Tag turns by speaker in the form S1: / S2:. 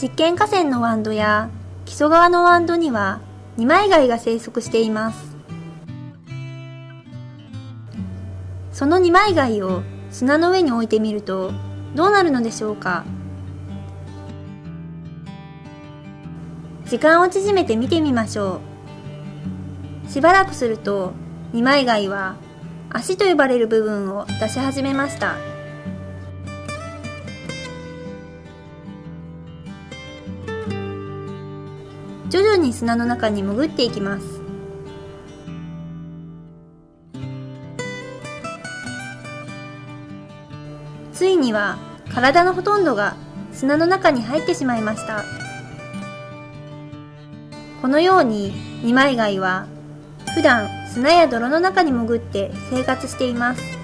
S1: 実験河川の湾土や木曽川の湾土には二枚貝が生息しています。その二枚貝を砂の上に置いてみるとどうなるのでしょうか？時間を縮めて見てみましょう。しばらくすると二枚貝は足と呼ばれる部分を出し始めました。徐々に砂の中に潜っていきますついには体のほとんどが砂の中に入ってしまいましたこのように二枚貝は普段砂や泥の中に潜って生活しています。